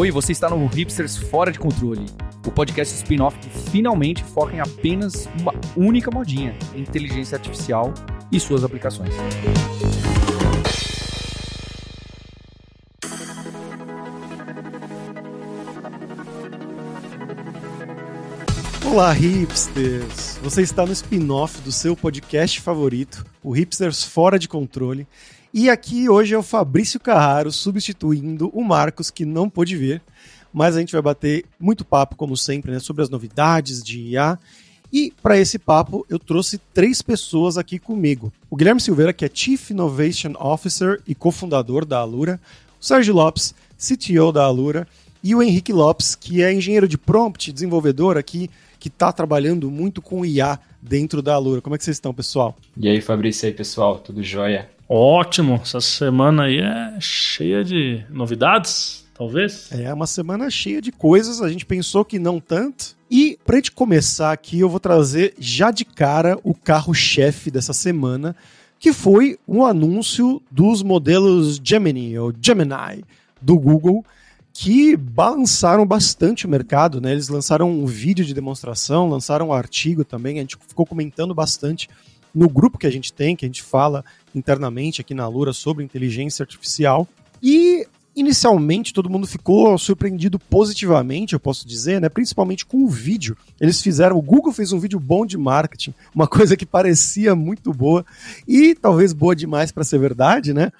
Oi, você está no Hipsters Fora de Controle, o podcast spin-off que finalmente foca em apenas uma única modinha: inteligência artificial e suas aplicações. Olá, hipsters! Você está no spin-off do seu podcast favorito, o Hipsters Fora de Controle. E aqui hoje é o Fabrício Carraro substituindo o Marcos, que não pôde vir. Mas a gente vai bater muito papo, como sempre, né, sobre as novidades de IA. E para esse papo eu trouxe três pessoas aqui comigo. O Guilherme Silveira, que é Chief Innovation Officer e cofundador da Alura. O Sérgio Lopes, CTO da Alura. E o Henrique Lopes, que é engenheiro de prompt, desenvolvedor aqui, que está trabalhando muito com IA dentro da Alura. Como é que vocês estão, pessoal? E aí, Fabrício, e aí, pessoal? Tudo jóia? Ótimo, essa semana aí é cheia de novidades, talvez. É uma semana cheia de coisas, a gente pensou que não tanto. E pra gente começar aqui, eu vou trazer já de cara o carro-chefe dessa semana, que foi um anúncio dos modelos Gemini ou Gemini do Google, que balançaram bastante o mercado, né? Eles lançaram um vídeo de demonstração, lançaram um artigo também, a gente ficou comentando bastante no grupo que a gente tem, que a gente fala internamente aqui na Lura sobre inteligência artificial. E inicialmente todo mundo ficou surpreendido positivamente, eu posso dizer, né? Principalmente com o vídeo. Eles fizeram, o Google fez um vídeo bom de marketing, uma coisa que parecia muito boa e talvez boa demais para ser verdade, né?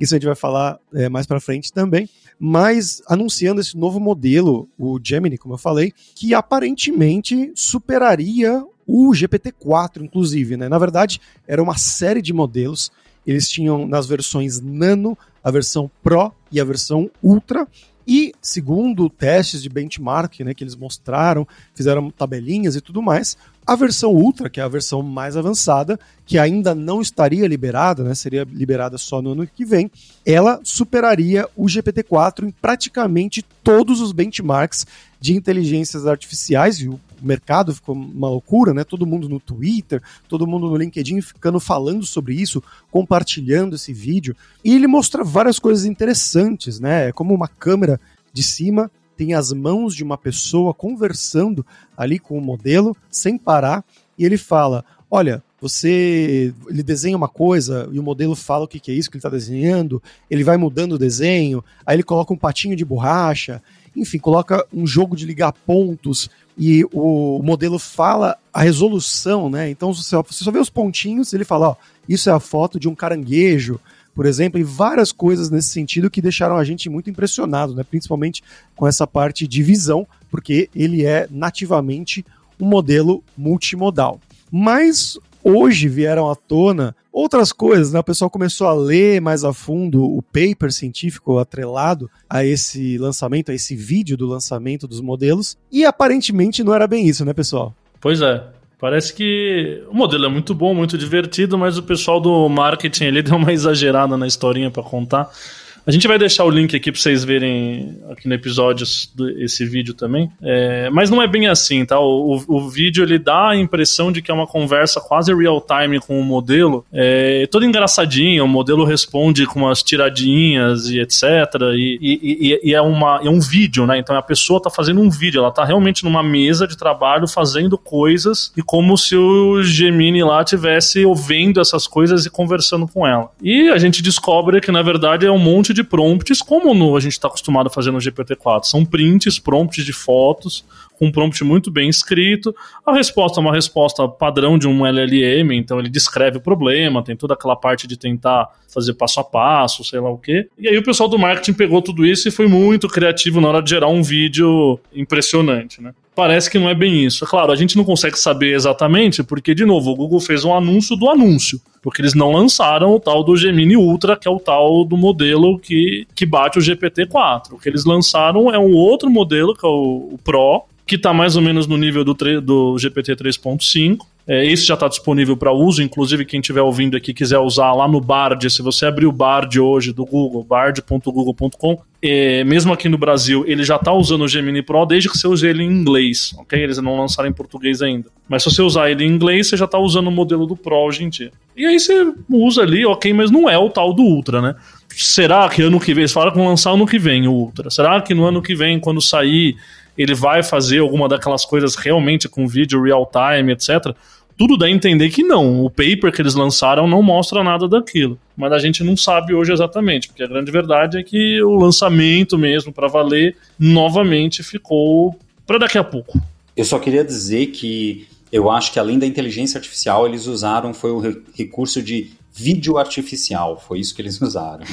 Isso a gente vai falar é, mais para frente também. Mas anunciando esse novo modelo, o Gemini, como eu falei, que aparentemente superaria o GPT-4, inclusive, né? Na verdade, era uma série de modelos. Eles tinham nas versões Nano, a versão Pro e a versão Ultra. E, segundo testes de benchmark né, que eles mostraram, fizeram tabelinhas e tudo mais, a versão Ultra, que é a versão mais avançada, que ainda não estaria liberada, né, seria liberada só no ano que vem, ela superaria o GPT-4 em praticamente todos os benchmarks de inteligências artificiais, e o mercado ficou uma loucura, né? Todo mundo no Twitter, todo mundo no LinkedIn ficando falando sobre isso, compartilhando esse vídeo. E ele mostra várias coisas interessantes, né? É como uma câmera de cima tem as mãos de uma pessoa conversando ali com o modelo sem parar e ele fala: "Olha, você ele desenha uma coisa e o modelo fala o que, que é isso que ele está desenhando, ele vai mudando o desenho, aí ele coloca um patinho de borracha, enfim, coloca um jogo de ligar pontos e o modelo fala a resolução, né? Então você só, você só vê os pontinhos, ele fala, ó, isso é a foto de um caranguejo, por exemplo, e várias coisas nesse sentido que deixaram a gente muito impressionado, né? Principalmente com essa parte de visão, porque ele é nativamente um modelo multimodal. Mas hoje vieram à tona outras coisas, né? O pessoal começou a ler mais a fundo o paper científico atrelado a esse lançamento, a esse vídeo do lançamento dos modelos, e aparentemente não era bem isso, né, pessoal? Pois é. Parece que o modelo é muito bom, muito divertido, mas o pessoal do marketing ele deu uma exagerada na historinha para contar. A gente vai deixar o link aqui para vocês verem aqui no episódio esse vídeo também. É, mas não é bem assim, tá? O, o, o, vídeo ele dá a impressão de que é uma conversa quase real time com o modelo, é, todo engraçadinho. O modelo responde com umas tiradinhas e etc. E, e, e, é, uma, é um vídeo, né? Então a pessoa tá fazendo um vídeo, ela tá realmente numa mesa de trabalho fazendo coisas e como se o Gemini lá tivesse ouvindo essas coisas e conversando com ela. E a gente descobre que na verdade é um monte de de prompts, como no, a gente está acostumado a fazer no GPT-4. São prints, prompts de fotos, com um prompt muito bem escrito. A resposta é uma resposta padrão de um LLM, então ele descreve o problema, tem toda aquela parte de tentar fazer passo a passo, sei lá o quê. E aí o pessoal do marketing pegou tudo isso e foi muito criativo na hora de gerar um vídeo impressionante, né? Parece que não é bem isso. É claro, a gente não consegue saber exatamente, porque, de novo, o Google fez um anúncio do anúncio. Porque eles não lançaram o tal do Gemini Ultra, que é o tal do modelo que, que bate o GPT-4. O que eles lançaram é um outro modelo, que é o, o Pro, que está mais ou menos no nível do, do GPT 3.5. É, esse já está disponível para uso, inclusive quem estiver ouvindo aqui quiser usar lá no Bard, se você abrir o Bard hoje do Google, bard.google.com, é, mesmo aqui no Brasil, ele já está usando o Gemini Pro desde que você use ele em inglês, ok? Eles não lançaram em português ainda. Mas se você usar ele em inglês, você já está usando o modelo do Pro hoje em dia. E aí você usa ali, ok, mas não é o tal do Ultra, né? Será que ano que vem, eles falaram que vão lançar ano que vem o Ultra, será que no ano que vem, quando sair, ele vai fazer alguma daquelas coisas realmente com vídeo real time, etc tudo dá a entender que não. O paper que eles lançaram não mostra nada daquilo. Mas a gente não sabe hoje exatamente, porque a grande verdade é que o lançamento mesmo, para valer, novamente ficou para daqui a pouco. Eu só queria dizer que eu acho que além da inteligência artificial, eles usaram foi o recurso de vídeo artificial. Foi isso que eles usaram.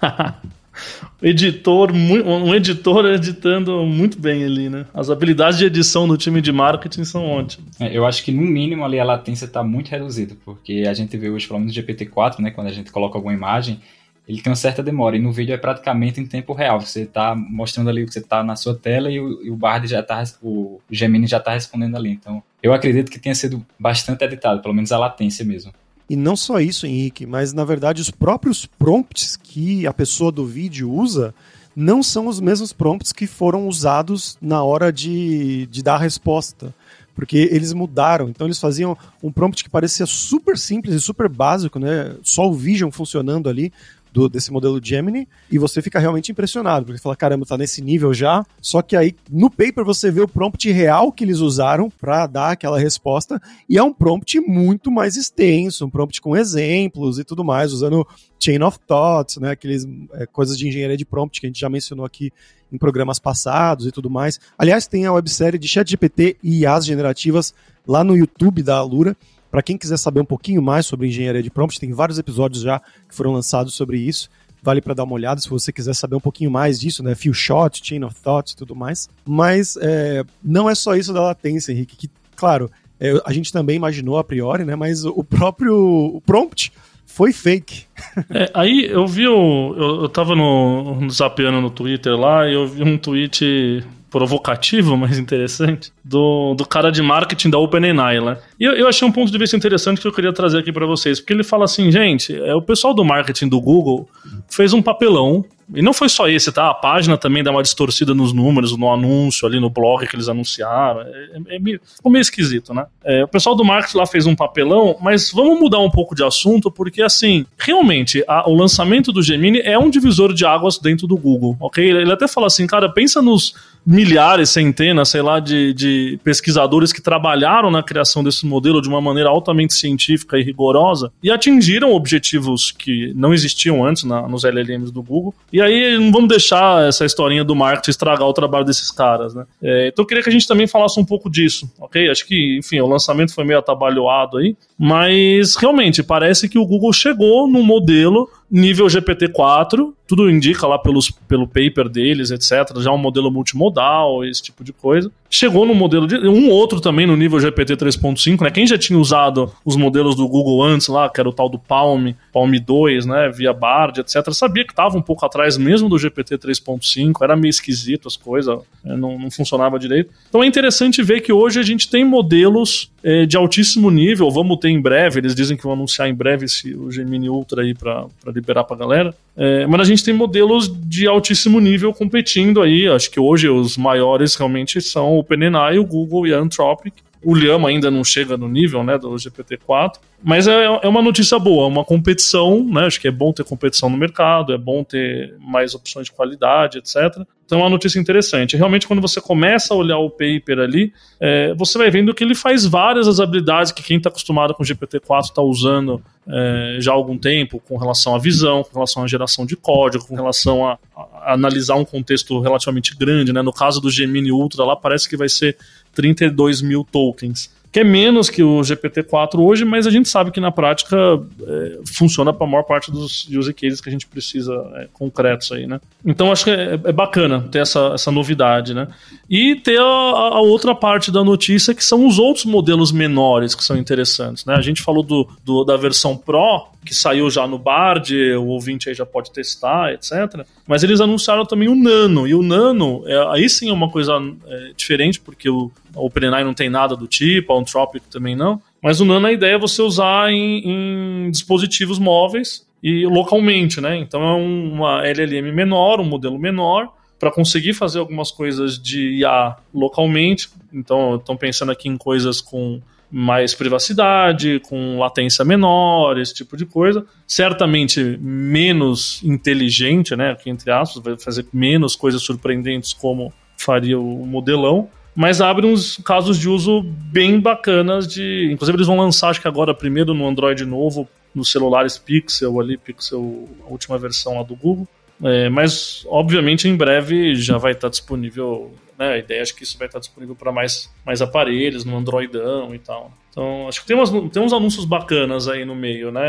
editor, um editor editando muito bem ali, né? As habilidades de edição do time de marketing são ótimas. É, eu acho que no mínimo ali a latência está muito reduzida, porque a gente vê hoje, pelo menos no GPT-4, né, quando a gente coloca alguma imagem, ele tem uma certa demora, e no vídeo é praticamente em tempo real. Você está mostrando ali o que você está na sua tela e o, e o Bard já está, o Gemini já está respondendo ali. Então, eu acredito que tenha sido bastante editado, pelo menos a latência mesmo. E não só isso, Henrique, mas na verdade os próprios prompts que a pessoa do vídeo usa não são os mesmos prompts que foram usados na hora de, de dar a resposta. Porque eles mudaram. Então eles faziam um prompt que parecia super simples e super básico, né? Só o Vision funcionando ali do, desse modelo Gemini e você fica realmente impressionado, porque fala, caramba, tá nesse nível já. Só que aí no paper você vê o prompt real que eles usaram para dar aquela resposta e é um prompt muito mais extenso, um prompt com exemplos e tudo mais, usando chain of thoughts, né, aqueles é, coisas de engenharia de prompt que a gente já mencionou aqui em programas passados e tudo mais. Aliás, tem a websérie de ChatGPT e IAs generativas lá no YouTube da Alura para quem quiser saber um pouquinho mais sobre engenharia de prompt, tem vários episódios já que foram lançados sobre isso. Vale para dar uma olhada se você quiser saber um pouquinho mais disso, né? Few shot, chain of thought e tudo mais. Mas é, não é só isso da latência, Henrique, que, claro, é, a gente também imaginou a priori, né? Mas o próprio prompt foi fake. É, aí eu vi o. Eu, eu tava no, no no Twitter lá e eu vi um tweet provocativo, mas interessante, do, do cara de marketing da OpenAI, né? E eu, eu achei um ponto de vista interessante que eu queria trazer aqui para vocês, porque ele fala assim, gente, é, o pessoal do marketing do Google fez um papelão e não foi só esse, tá? A página também dá uma distorcida nos números, no anúncio ali no blog que eles anunciaram. É, é, é meio, ficou meio esquisito, né? É, o pessoal do marketing lá fez um papelão, mas vamos mudar um pouco de assunto, porque assim, realmente, a, o lançamento do Gemini é um divisor de águas dentro do Google, ok? Ele até fala assim, cara, pensa nos milhares, centenas, sei lá, de, de pesquisadores que trabalharam na criação desse modelo de uma maneira altamente científica e rigorosa e atingiram objetivos que não existiam antes na, nos LLMs do Google. E aí não vamos deixar essa historinha do marketing estragar o trabalho desses caras, né? É, então eu queria que a gente também falasse um pouco disso, ok? Acho que, enfim, o lançamento foi meio atabalhoado aí, mas realmente parece que o Google chegou no modelo nível GPT-4, tudo indica lá pelos, pelo paper deles, etc. Já um modelo multimodal, esse tipo de coisa. Chegou no modelo de. Um outro também no nível GPT 3.5, né? Quem já tinha usado os modelos do Google antes lá, que era o tal do Palm, Palm 2, né? Via Bard, etc., sabia que estava um pouco atrás mesmo do GPT 3.5, era meio esquisito as coisas, né, não, não funcionava direito. Então é interessante ver que hoje a gente tem modelos é, de altíssimo nível, vamos ter em breve, eles dizem que vão anunciar em breve esse, o Gemini Ultra aí para liberar para galera. É, mas a gente tem modelos de altíssimo nível competindo aí. Acho que hoje os maiores realmente são o OpenAI, o Google e a Anthropic. O Llama ainda não chega no nível né, do GPT-4, mas é, é uma notícia boa, uma competição, né? Acho que é bom ter competição no mercado, é bom ter mais opções de qualidade, etc. Então é uma notícia interessante. Realmente, quando você começa a olhar o paper ali, é, você vai vendo que ele faz várias das habilidades que quem está acostumado com o GPT-4 está usando é, já há algum tempo, com relação à visão, com relação à geração de código, com relação a, a, analisar um contexto relativamente grande. Né? No caso do Gemini Ultra, lá parece que vai ser 32 mil tokens. que é menos que o GPT-4 hoje, mas a gente sabe que na prática é, funciona para a maior parte dos use cases que a gente precisa é, concretos aí, né? Então acho que é, é, bacana ter essa, essa novidade, né? E ter a, a, outra parte da notícia que são os outros modelos menores que são interessantes, né? A gente falou do, do da versão Pro, que saiu já no Bard, o ouvinte aí já pode testar, etc. Mas eles anunciaram também o Nano, e o Nano, é, aí sim é uma coisa é, diferente, porque o, OpenAI não tem nada do tipo, a Anthropic também não. Mas o Nano, a ideia é você usar em, em dispositivos móveis e localmente, né? Então é uma LLM menor, um modelo menor, para conseguir fazer algumas coisas de IA localmente. Então, estão pensando aqui em coisas com mais privacidade, com latência menor, esse tipo de coisa. Certamente menos inteligente, né? Aqui entre aspas, vai fazer menos coisas surpreendentes como faria o modelão. Mas abre uns casos de uso bem bacanas de. Inclusive, eles vão lançar, acho que agora primeiro no Android novo, nos celulares Pixel ali, Pixel, a última versão lá do Google. É, mas, obviamente, em breve já vai estar disponível né? A ideia é que isso vai estar disponível para mais, mais aparelhos, no Androidão e tal. Então, acho que tem, umas, tem uns anúncios bacanas aí no meio, né?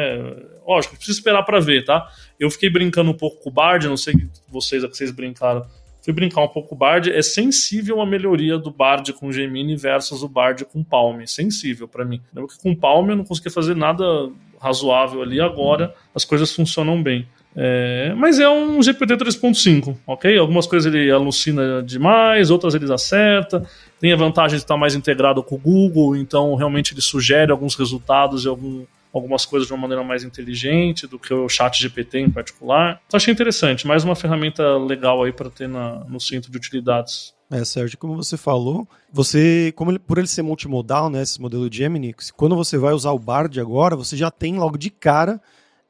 Lógico, preciso esperar para ver, tá? Eu fiquei brincando um pouco com o Bard, não sei vocês, que vocês brincaram. Fui brincar um pouco o Bard. É sensível a melhoria do Bard com Gemini versus o Bard com Palm. Sensível para mim. Porque com Palm eu não conseguia fazer nada razoável ali. Agora as coisas funcionam bem. É, mas é um GPT 3.5, ok? Algumas coisas ele alucina demais, outras ele acerta. Tem a vantagem de estar mais integrado com o Google, então realmente ele sugere alguns resultados e algum, algumas coisas de uma maneira mais inteligente do que o Chat GPT em particular. Então achei interessante, mais uma ferramenta legal aí para ter na, no centro de utilidades. É, Sérgio, como você falou, você, como ele, por ele ser multimodal, né, esse modelo Gemini, quando você vai usar o Bard agora, você já tem logo de cara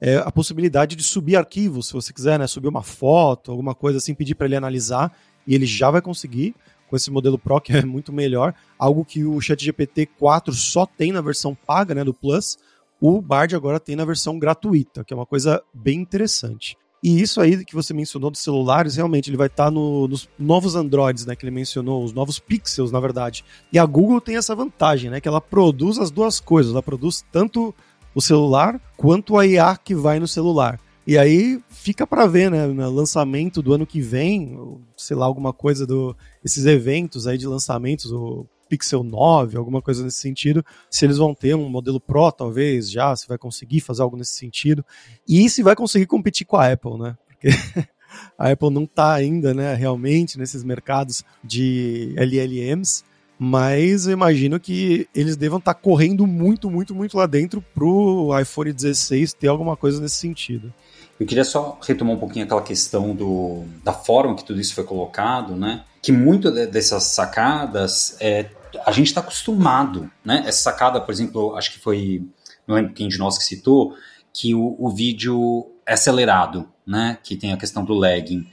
é, a possibilidade de subir arquivos, se você quiser, né, subir uma foto, alguma coisa assim, pedir para ele analisar, e ele já vai conseguir com esse modelo Pro que é muito melhor, algo que o ChatGPT 4 só tem na versão paga, né, do Plus, o Bard agora tem na versão gratuita, que é uma coisa bem interessante. E isso aí que você mencionou dos celulares, realmente ele vai estar tá no, nos novos Androids, né, que ele mencionou, os novos Pixels, na verdade. E a Google tem essa vantagem, né, que ela produz as duas coisas, ela produz tanto o celular quanto a IA que vai no celular. E aí fica para ver, né, no lançamento do ano que vem, sei lá, alguma coisa do esses eventos aí de lançamentos, o Pixel 9, alguma coisa nesse sentido, se eles vão ter um modelo Pro talvez já, se vai conseguir fazer algo nesse sentido, e se vai conseguir competir com a Apple, né? Porque a Apple não está ainda, né, realmente nesses mercados de LLMs, mas eu imagino que eles devam estar tá correndo muito, muito, muito lá dentro pro iPhone 16 ter alguma coisa nesse sentido. Eu queria só retomar um pouquinho aquela questão do, da forma que tudo isso foi colocado, né? Que muito dessas sacadas é, a gente está acostumado, né? Essa sacada, por exemplo, acho que foi, não lembro quem de nós que citou, que o, o vídeo é acelerado, né? Que tem a questão do lagging.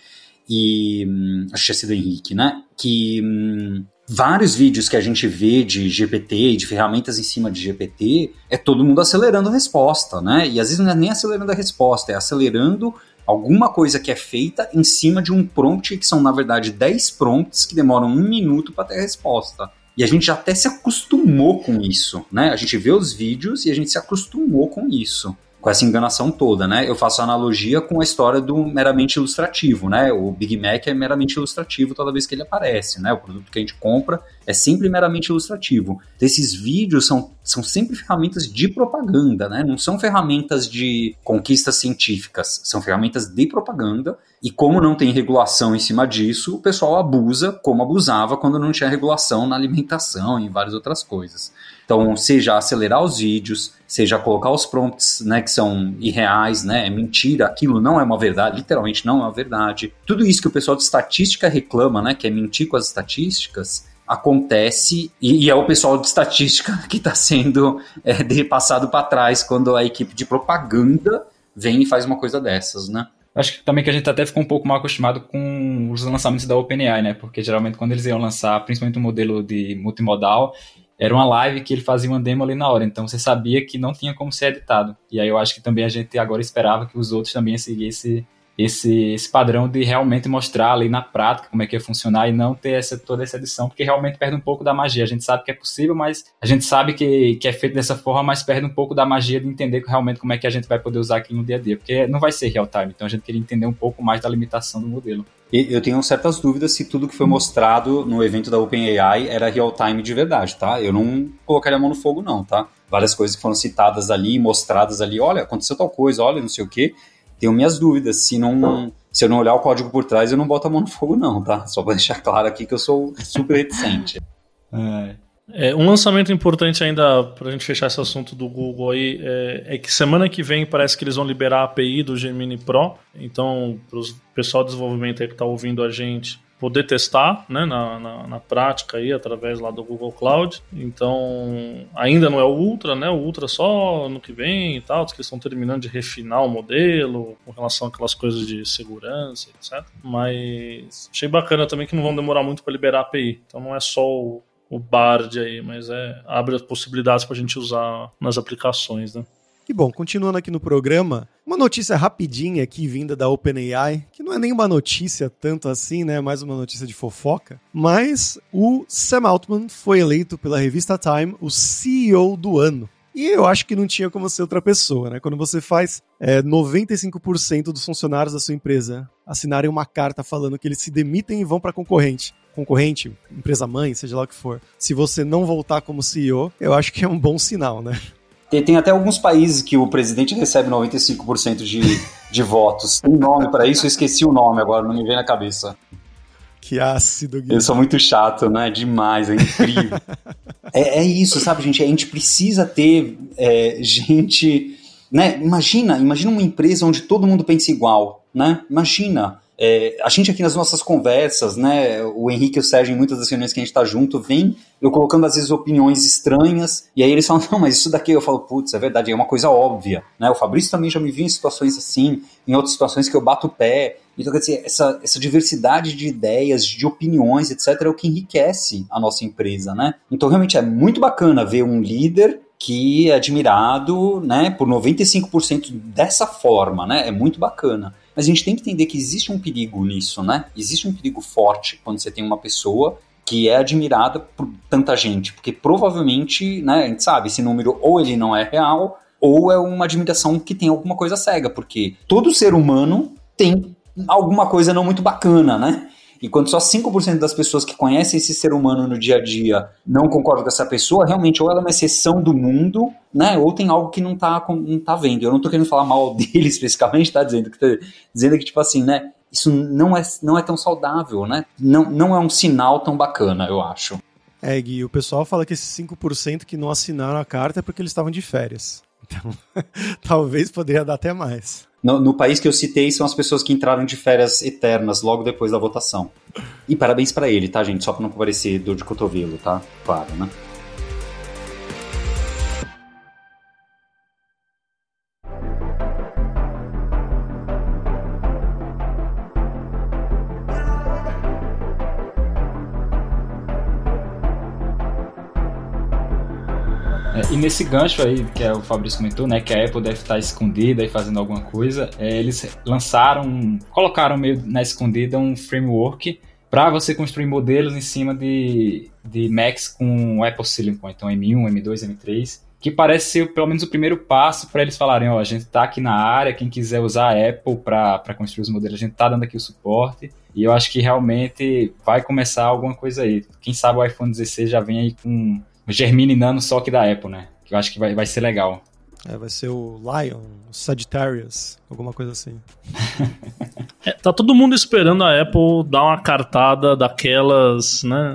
E hum, acho que tinha sido Henrique, né? Que hum, vários vídeos que a gente vê de GPT e de ferramentas em cima de GPT, é todo mundo acelerando a resposta, né? E às vezes não é nem acelerando a resposta, é acelerando alguma coisa que é feita em cima de um prompt que são, na verdade, 10 prompts que demoram um minuto para ter a resposta. E a gente até se acostumou com isso, né? A gente vê os vídeos e a gente se acostumou com isso com essa enganação toda, né? Eu faço analogia com a história do meramente ilustrativo, né? O Big Mac é meramente ilustrativo toda vez que ele aparece, né? O produto que a gente compra é sempre meramente ilustrativo. Esses vídeos são, são sempre ferramentas de propaganda, né? Não são ferramentas de conquistas científicas, são ferramentas de propaganda. E como não tem regulação em cima disso, o pessoal abusa como abusava quando não tinha regulação na alimentação e em várias outras coisas. Então, seja acelerar os vídeos, seja colocar os prompts, né, que são irreais, né, é mentira, aquilo não é uma verdade, literalmente não é uma verdade. Tudo isso que o pessoal de estatística reclama, né, que é mentir com as estatísticas, acontece e, e é o pessoal de estatística que está sendo é, passado para trás quando a equipe de propaganda vem e faz uma coisa dessas, né? Acho que também que a gente até ficou um pouco mal acostumado com os lançamentos da OpenAI, né? Porque geralmente quando eles iam lançar, principalmente o um modelo de multimodal, era uma live que ele fazia uma demo ali na hora, então você sabia que não tinha como ser editado. E aí eu acho que também a gente agora esperava que os outros também seguissem esse, esse, esse padrão de realmente mostrar ali na prática como é que ia funcionar e não ter essa, toda essa edição, porque realmente perde um pouco da magia. A gente sabe que é possível, mas a gente sabe que, que é feito dessa forma, mas perde um pouco da magia de entender realmente como é que a gente vai poder usar aquilo no dia a dia, porque não vai ser real time, então a gente queria entender um pouco mais da limitação do modelo. Eu tenho certas dúvidas se tudo que foi mostrado no evento da OpenAI era real time de verdade, tá? Eu não colocaria a mão no fogo, não, tá? Várias coisas que foram citadas ali, mostradas ali, olha, aconteceu tal coisa, olha, não sei o quê tenho minhas dúvidas. Se não, se eu não olhar o código por trás, eu não boto a mão no fogo, não, tá? Só para deixar claro aqui que eu sou super reticente. é. É, um lançamento importante ainda para a gente fechar esse assunto do Google aí é, é, que semana que vem parece que eles vão liberar a API do Gemini Pro. Então, para o pessoal de desenvolvimento aí que está ouvindo a gente, poder testar né, na, na, na, prática aí, através lá do Google Cloud. Então, ainda não é o Ultra, né? O Ultra só no que vem e tal, que estão terminando de refinar o modelo com relação àquelas coisas de segurança, etc. Mas achei bacana também que não vão demorar muito para liberar a API. Então não é só o, o Bard aí, mas é abre as possibilidades para a gente usar nas aplicações, né? E bom, continuando aqui no programa, uma notícia rapidinha aqui vinda da OpenAI, que não é nem uma notícia tanto assim, né? Mais uma notícia de fofoca. Mas o Sam Altman foi eleito pela revista Time o CEO do ano. E eu acho que não tinha como ser outra pessoa, né? Quando você faz é, 95% dos funcionários da sua empresa assinarem uma carta falando que eles se demitem e vão para concorrente, concorrente, empresa mãe, seja lá o que for. Se você não voltar como CEO, eu acho que é um bom sinal, né? Tem, tem até alguns países que o presidente recebe 95% de, de votos. Tem nome para isso, eu esqueci o nome agora, não me vem na cabeça. Que ácido, Guilherme. Eu sou muito chato, né? Demais, é incrível. é, é, isso, sabe, gente? A gente precisa ter é, gente. Né? Imagina, imagina uma empresa onde todo mundo pensa igual, né? Imagina. É, a gente aqui nas nossas conversas, né, o Henrique e o Sérgio, em muitas das reuniões que a gente está junto, vem eu colocando às vezes opiniões estranhas, e aí eles falam, não, mas isso daqui eu falo, putz, é verdade, é uma coisa óbvia, né? O Fabrício também já me viu em situações assim, em outras situações que eu bato o pé. Então, quer dizer, essa, essa diversidade de ideias, de opiniões, etc., é o que enriquece a nossa empresa, né? Então, realmente é muito bacana ver um líder que é admirado, né, por 95% dessa forma, né? É muito bacana. Mas a gente tem que entender que existe um perigo nisso, né? Existe um perigo forte quando você tem uma pessoa que é admirada por tanta gente, porque provavelmente, né, a gente sabe, esse número ou ele não é real, ou é uma admiração que tem alguma coisa cega, porque todo ser humano tem alguma coisa não muito bacana, né? E quando só 5% das pessoas que conhecem esse ser humano no dia a dia não concordam com essa pessoa, realmente ou ela é uma exceção do mundo, né? Ou tem algo que não tá, não tá vendo. Eu não tô querendo falar mal dele especificamente, tá dizendo que tá, dizendo que tipo assim, né? Isso não é, não é tão saudável, né? Não, não é um sinal tão bacana, eu acho. É, Gui, o pessoal fala que esses 5% que não assinaram a carta é porque eles estavam de férias. Então, talvez poderia dar até mais. No, no, país que eu citei são as pessoas que entraram de férias eternas logo depois da votação. E parabéns para ele, tá, gente? Só para não parecer dor de cotovelo, tá? Claro, né? Nesse gancho aí, que é o Fabrício comentou, né, que a Apple deve estar escondida e fazendo alguma coisa, é, eles lançaram, colocaram meio na escondida um framework para você construir modelos em cima de, de Macs com Apple Silicon, então M1, M2, M3, que parece ser pelo menos o primeiro passo para eles falarem, ó, a gente está aqui na área, quem quiser usar a Apple para construir os modelos, a gente está dando aqui o suporte, e eu acho que realmente vai começar alguma coisa aí. Quem sabe o iPhone 16 já vem aí com Germine Nano só que da Apple, né? Que eu acho que vai, vai ser legal. É, vai ser o Lion, o Sagittarius, alguma coisa assim. é, tá todo mundo esperando a Apple dar uma cartada daquelas, né?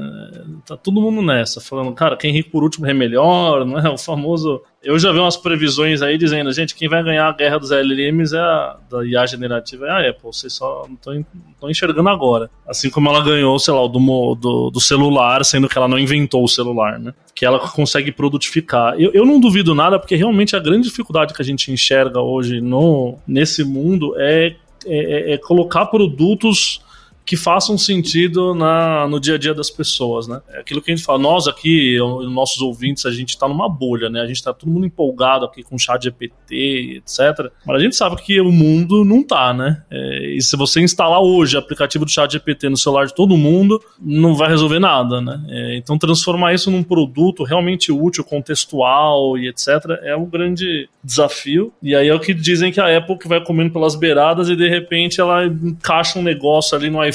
Tá todo mundo nessa, falando, cara, quem ri por último é melhor, não é? O famoso eu já vi umas previsões aí dizendo, gente, quem vai ganhar a guerra dos LLMs é a, da IA generativa é a Apple. Vocês só não estão enxergando agora. Assim como ela ganhou, sei lá, do, do, do, celular, sendo que ela não inventou o celular, né? Que ela consegue produtificar. Eu, eu não duvido nada, porque realmente a grande dificuldade que a gente enxerga hoje no, nesse mundo é, é, é colocar produtos que façam sentido na, no dia a dia das pessoas, né? É aquilo que a gente fala, nós aqui, nossos ouvintes, a gente está numa bolha, né? A gente está todo mundo empolgado aqui com chat GPT, etc. Mas a gente sabe que o mundo não tá, né? É, e se você instalar hoje o aplicativo do chat GPT no celular de todo mundo, não vai resolver nada, né? É, então transformar isso num produto realmente útil, contextual e etc. é um grande desafio. E aí é o que dizem que a Apple que vai comendo pelas beiradas e de repente ela encaixa um negócio ali no iPhone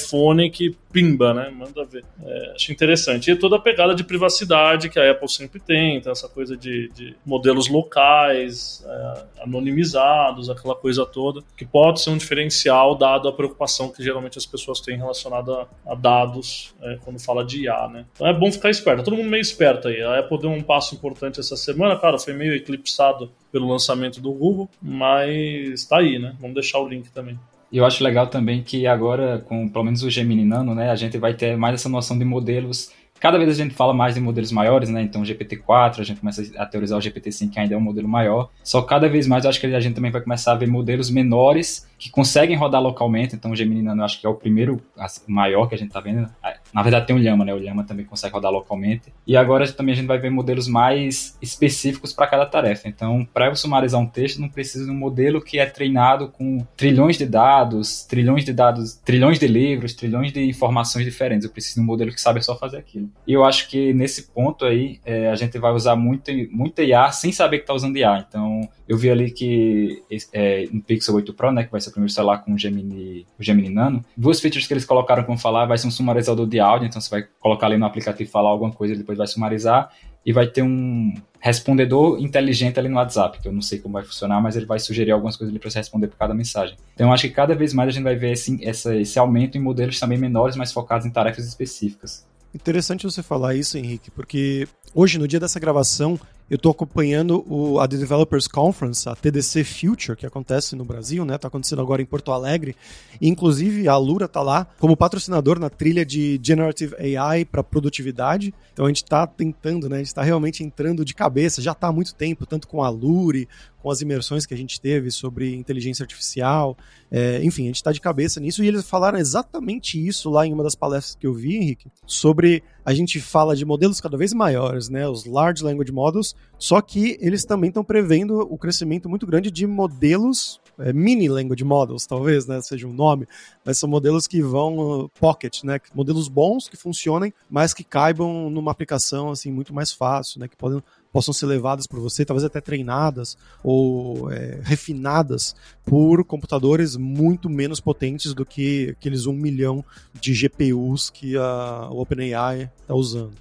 que pimba, né? Manda ver. É, acho interessante. E toda a pegada de privacidade que a Apple sempre tem, então essa coisa de, de modelos locais, é, anonimizados, aquela coisa toda, que pode ser um diferencial dado a preocupação que geralmente as pessoas têm relacionada a dados é, quando fala de IA, né? Então é bom ficar esperto. Todo mundo meio esperto aí. A Apple deu um passo importante essa semana, cara, foi meio eclipsado pelo lançamento do Google, mas tá aí, né? Vamos deixar o link também. E eu acho legal também que agora, com pelo menos o Gemini Nano, né, a gente vai ter mais essa noção de modelos. Cada vez a gente fala mais de modelos maiores, né? Então, o GPT-4, a gente começa a teorizar o GPT-5, que ainda é um modelo maior. Só cada vez mais eu acho que a gente também vai começar a ver modelos menores que conseguem rodar localmente. Então, o Gemini Nano eu acho que é o primeiro maior que a gente está vendo. Na verdade, tem o Llama, né? O Llama também consegue rodar localmente. E agora também a gente vai ver modelos mais específicos para cada tarefa. Então, para eu sumarizar um texto, não preciso de um modelo que é treinado com trilhões de dados, trilhões de dados, trilhões de livros, trilhões de informações diferentes. Eu preciso de um modelo que sabe só fazer aquilo. E eu acho que nesse ponto aí, é, a gente vai usar muito, muito IA sem saber que está usando IA. Então, eu vi ali que é, no Pixel 8 Pro, né, que vai ser o primeiro celular com o Gemini, o Gemini Nano, duas features que eles colocaram como falar, vai ser um sumarizador de áudio, então você vai colocar ali no aplicativo falar alguma coisa, ele depois vai sumarizar, e vai ter um respondedor inteligente ali no WhatsApp, que eu não sei como vai funcionar, mas ele vai sugerir algumas coisas ali para você responder por cada mensagem. Então eu acho que cada vez mais a gente vai ver esse, esse aumento em modelos também menores, mas focados em tarefas específicas. Interessante você falar isso, Henrique, porque hoje, no dia dessa gravação, eu estou acompanhando o, a The Developers Conference, a TDC Future, que acontece no Brasil, né? Está acontecendo agora em Porto Alegre. E, inclusive, a Lura está lá como patrocinador na trilha de Generative AI para produtividade. Então a gente está tentando, né? A gente está realmente entrando de cabeça, já está há muito tempo, tanto com a Lure, com as imersões que a gente teve sobre inteligência artificial. É, enfim, a gente está de cabeça nisso e eles falaram exatamente isso lá em uma das palestras que eu vi, Henrique, sobre a gente fala de modelos cada vez maiores, né, os Large Language Models, só que eles também estão prevendo o crescimento muito grande de modelos é, mini language models, talvez, né, seja um nome, mas são modelos que vão pocket, né, modelos bons que funcionem, mas que caibam numa aplicação assim muito mais fácil, né, que podem possam ser levadas por você, talvez até treinadas ou é, refinadas por computadores muito menos potentes do que aqueles um milhão de GPUs que a, OpenAI está usando.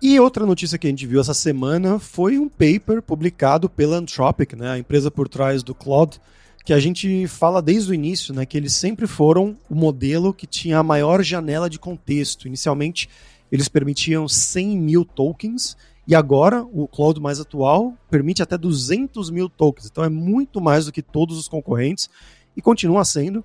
E outra notícia que a gente viu essa semana foi um paper publicado pela Anthropic, né, a empresa por trás do Claude, que a gente fala desde o início, né, que eles sempre foram o modelo que tinha a maior janela de contexto. Inicialmente, eles permitiam 100 mil tokens e agora, o cloud mais atual permite até 200 mil tokens. Então é muito mais do que todos os concorrentes e continua sendo.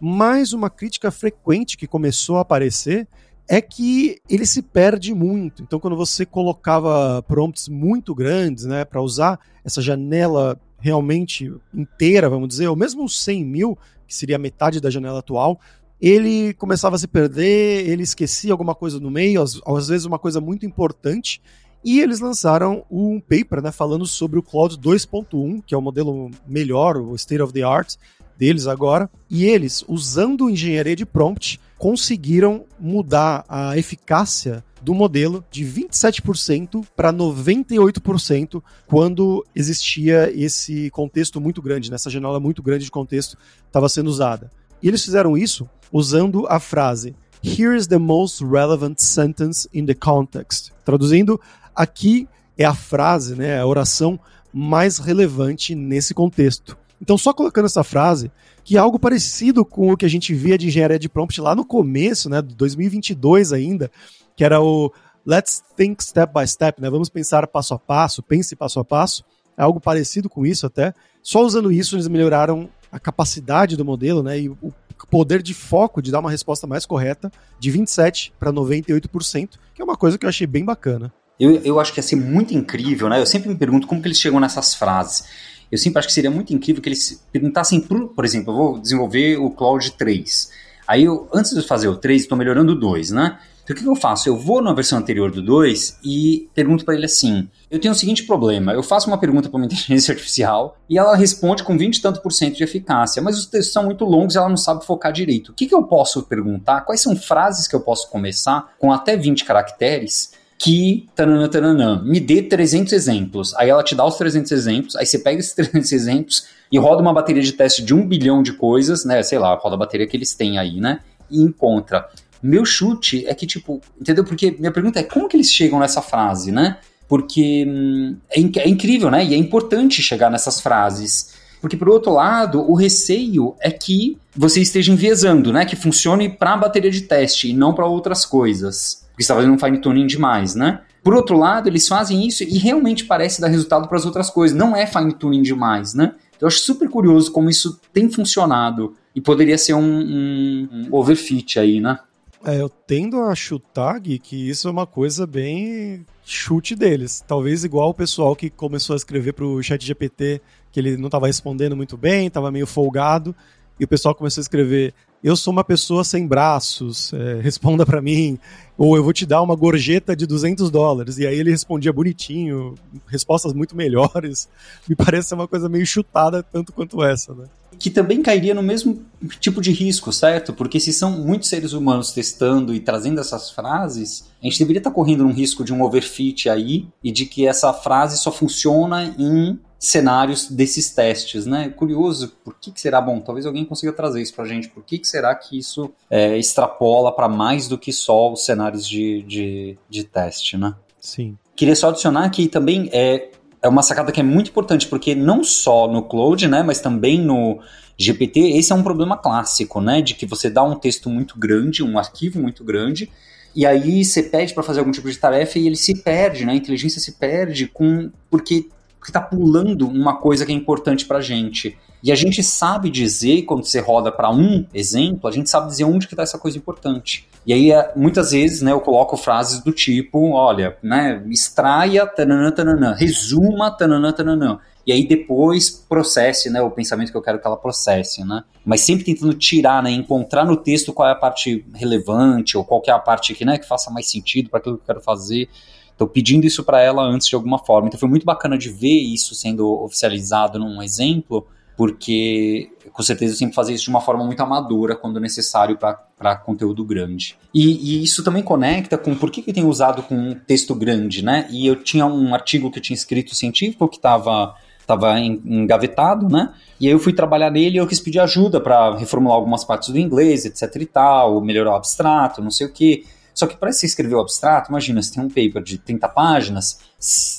Mais uma crítica frequente que começou a aparecer é que ele se perde muito. Então, quando você colocava prompts muito grandes, né, para usar essa janela realmente inteira, vamos dizer, ou mesmo os 100 mil, que seria metade da janela atual, ele começava a se perder, ele esquecia alguma coisa no meio, às, às vezes uma coisa muito importante, e eles lançaram um paper né, falando sobre o Cloud 2.1, que é o modelo melhor, o state of the art deles agora. E eles, usando engenharia de prompt, conseguiram mudar a eficácia do modelo de 27% para 98% quando existia esse contexto muito grande, nessa né, janela muito grande de contexto estava sendo usada. E eles fizeram isso usando a frase Here is the most relevant sentence in the context. Traduzindo, Aqui é a frase, né, a oração mais relevante nesse contexto. Então, só colocando essa frase, que é algo parecido com o que a gente via de engenharia de prompt lá no começo, né, de 2022 ainda, que era o Let's think step by step, né? Vamos pensar passo a passo, pense passo a passo. É algo parecido com isso até. Só usando isso eles melhoraram a capacidade do modelo, né? E o poder de foco de dar uma resposta mais correta de 27 para 98%, que é uma coisa que eu achei bem bacana. Eu, eu acho que ia ser muito incrível, né? Eu sempre me pergunto como que eles chegam nessas frases. Eu sempre acho que seria muito incrível que eles perguntassem, por, por exemplo, eu vou desenvolver o Cloud 3. Aí, eu, antes de fazer o 3, estou melhorando o 2, né? Então, o que, que eu faço? Eu vou na versão anterior do 2 e pergunto para ele assim: eu tenho o seguinte problema, eu faço uma pergunta para uma inteligência artificial e ela responde com 20 e tanto por cento de eficácia, mas os textos são muito longos e ela não sabe focar direito. O que, que eu posso perguntar? Quais são frases que eu posso começar com até 20 caracteres que tananã, tananã, me dê 300 exemplos. Aí ela te dá os 300 exemplos, aí você pega esses 300 exemplos e roda uma bateria de teste de um bilhão de coisas, né? Sei lá, roda a bateria que eles têm aí, né? E encontra meu chute é que, tipo, entendeu? Porque minha pergunta é como que eles chegam nessa frase, né? Porque hum, é, inc é incrível, né? E é importante chegar nessas frases. Porque, por outro lado, o receio é que você esteja enviesando, né? Que funcione para a bateria de teste e não para outras coisas. Está fazendo um fine tuning demais, né? Por outro lado, eles fazem isso e realmente parece dar resultado para as outras coisas. Não é fine tuning demais, né? Então, eu acho super curioso como isso tem funcionado e poderia ser um, um, um overfit aí, né? É, eu tendo a chutar, Gui, que isso é uma coisa bem chute deles. Talvez igual o pessoal que começou a escrever pro chat GPT, que ele não estava respondendo muito bem, estava meio folgado, e o pessoal começou a escrever eu sou uma pessoa sem braços, é, responda para mim, ou eu vou te dar uma gorjeta de 200 dólares. E aí ele respondia bonitinho, respostas muito melhores. Me parece uma coisa meio chutada, tanto quanto essa, né? Que também cairia no mesmo tipo de risco, certo? Porque se são muitos seres humanos testando e trazendo essas frases, a gente deveria estar correndo um risco de um overfit aí e de que essa frase só funciona em cenários desses testes, né? Curioso, por que, que será bom? Talvez alguém consiga trazer isso pra gente. Por que, que será que isso é, extrapola para mais do que só os cenários de, de, de teste, né? Sim. Queria só adicionar que também é, é uma sacada que é muito importante, porque não só no Cloud, né, mas também no GPT, esse é um problema clássico, né, de que você dá um texto muito grande, um arquivo muito grande, e aí você pede para fazer algum tipo de tarefa e ele se perde, né, a inteligência se perde com porque porque está pulando uma coisa que é importante para a gente. E a gente sabe dizer, quando você roda para um exemplo, a gente sabe dizer onde que está essa coisa importante. E aí, é, muitas vezes, né, eu coloco frases do tipo, olha, né, extraia, tananã, tananã, resuma, tananã, tananã. E aí depois processe, né, o pensamento que eu quero que ela processe, né? Mas sempre tentando tirar, né, encontrar no texto qual é a parte relevante ou qual é a parte que, né, que faça mais sentido para aquilo que eu quero fazer. Estou pedindo isso para ela antes de alguma forma. Então foi muito bacana de ver isso sendo oficializado num exemplo, porque com certeza eu sempre fazer isso de uma forma muito amadora quando necessário para conteúdo grande. E, e, isso também conecta com por que, que eu tenho usado com texto grande, né? E eu tinha um artigo que eu tinha escrito científico que estava estava engavetado, né? E aí eu fui trabalhar nele e eu quis pedir ajuda para reformular algumas partes do inglês, etc e tal, melhorar o abstrato, não sei o que. Só que para você escrever o abstrato, imagina, você tem um paper de 30 páginas,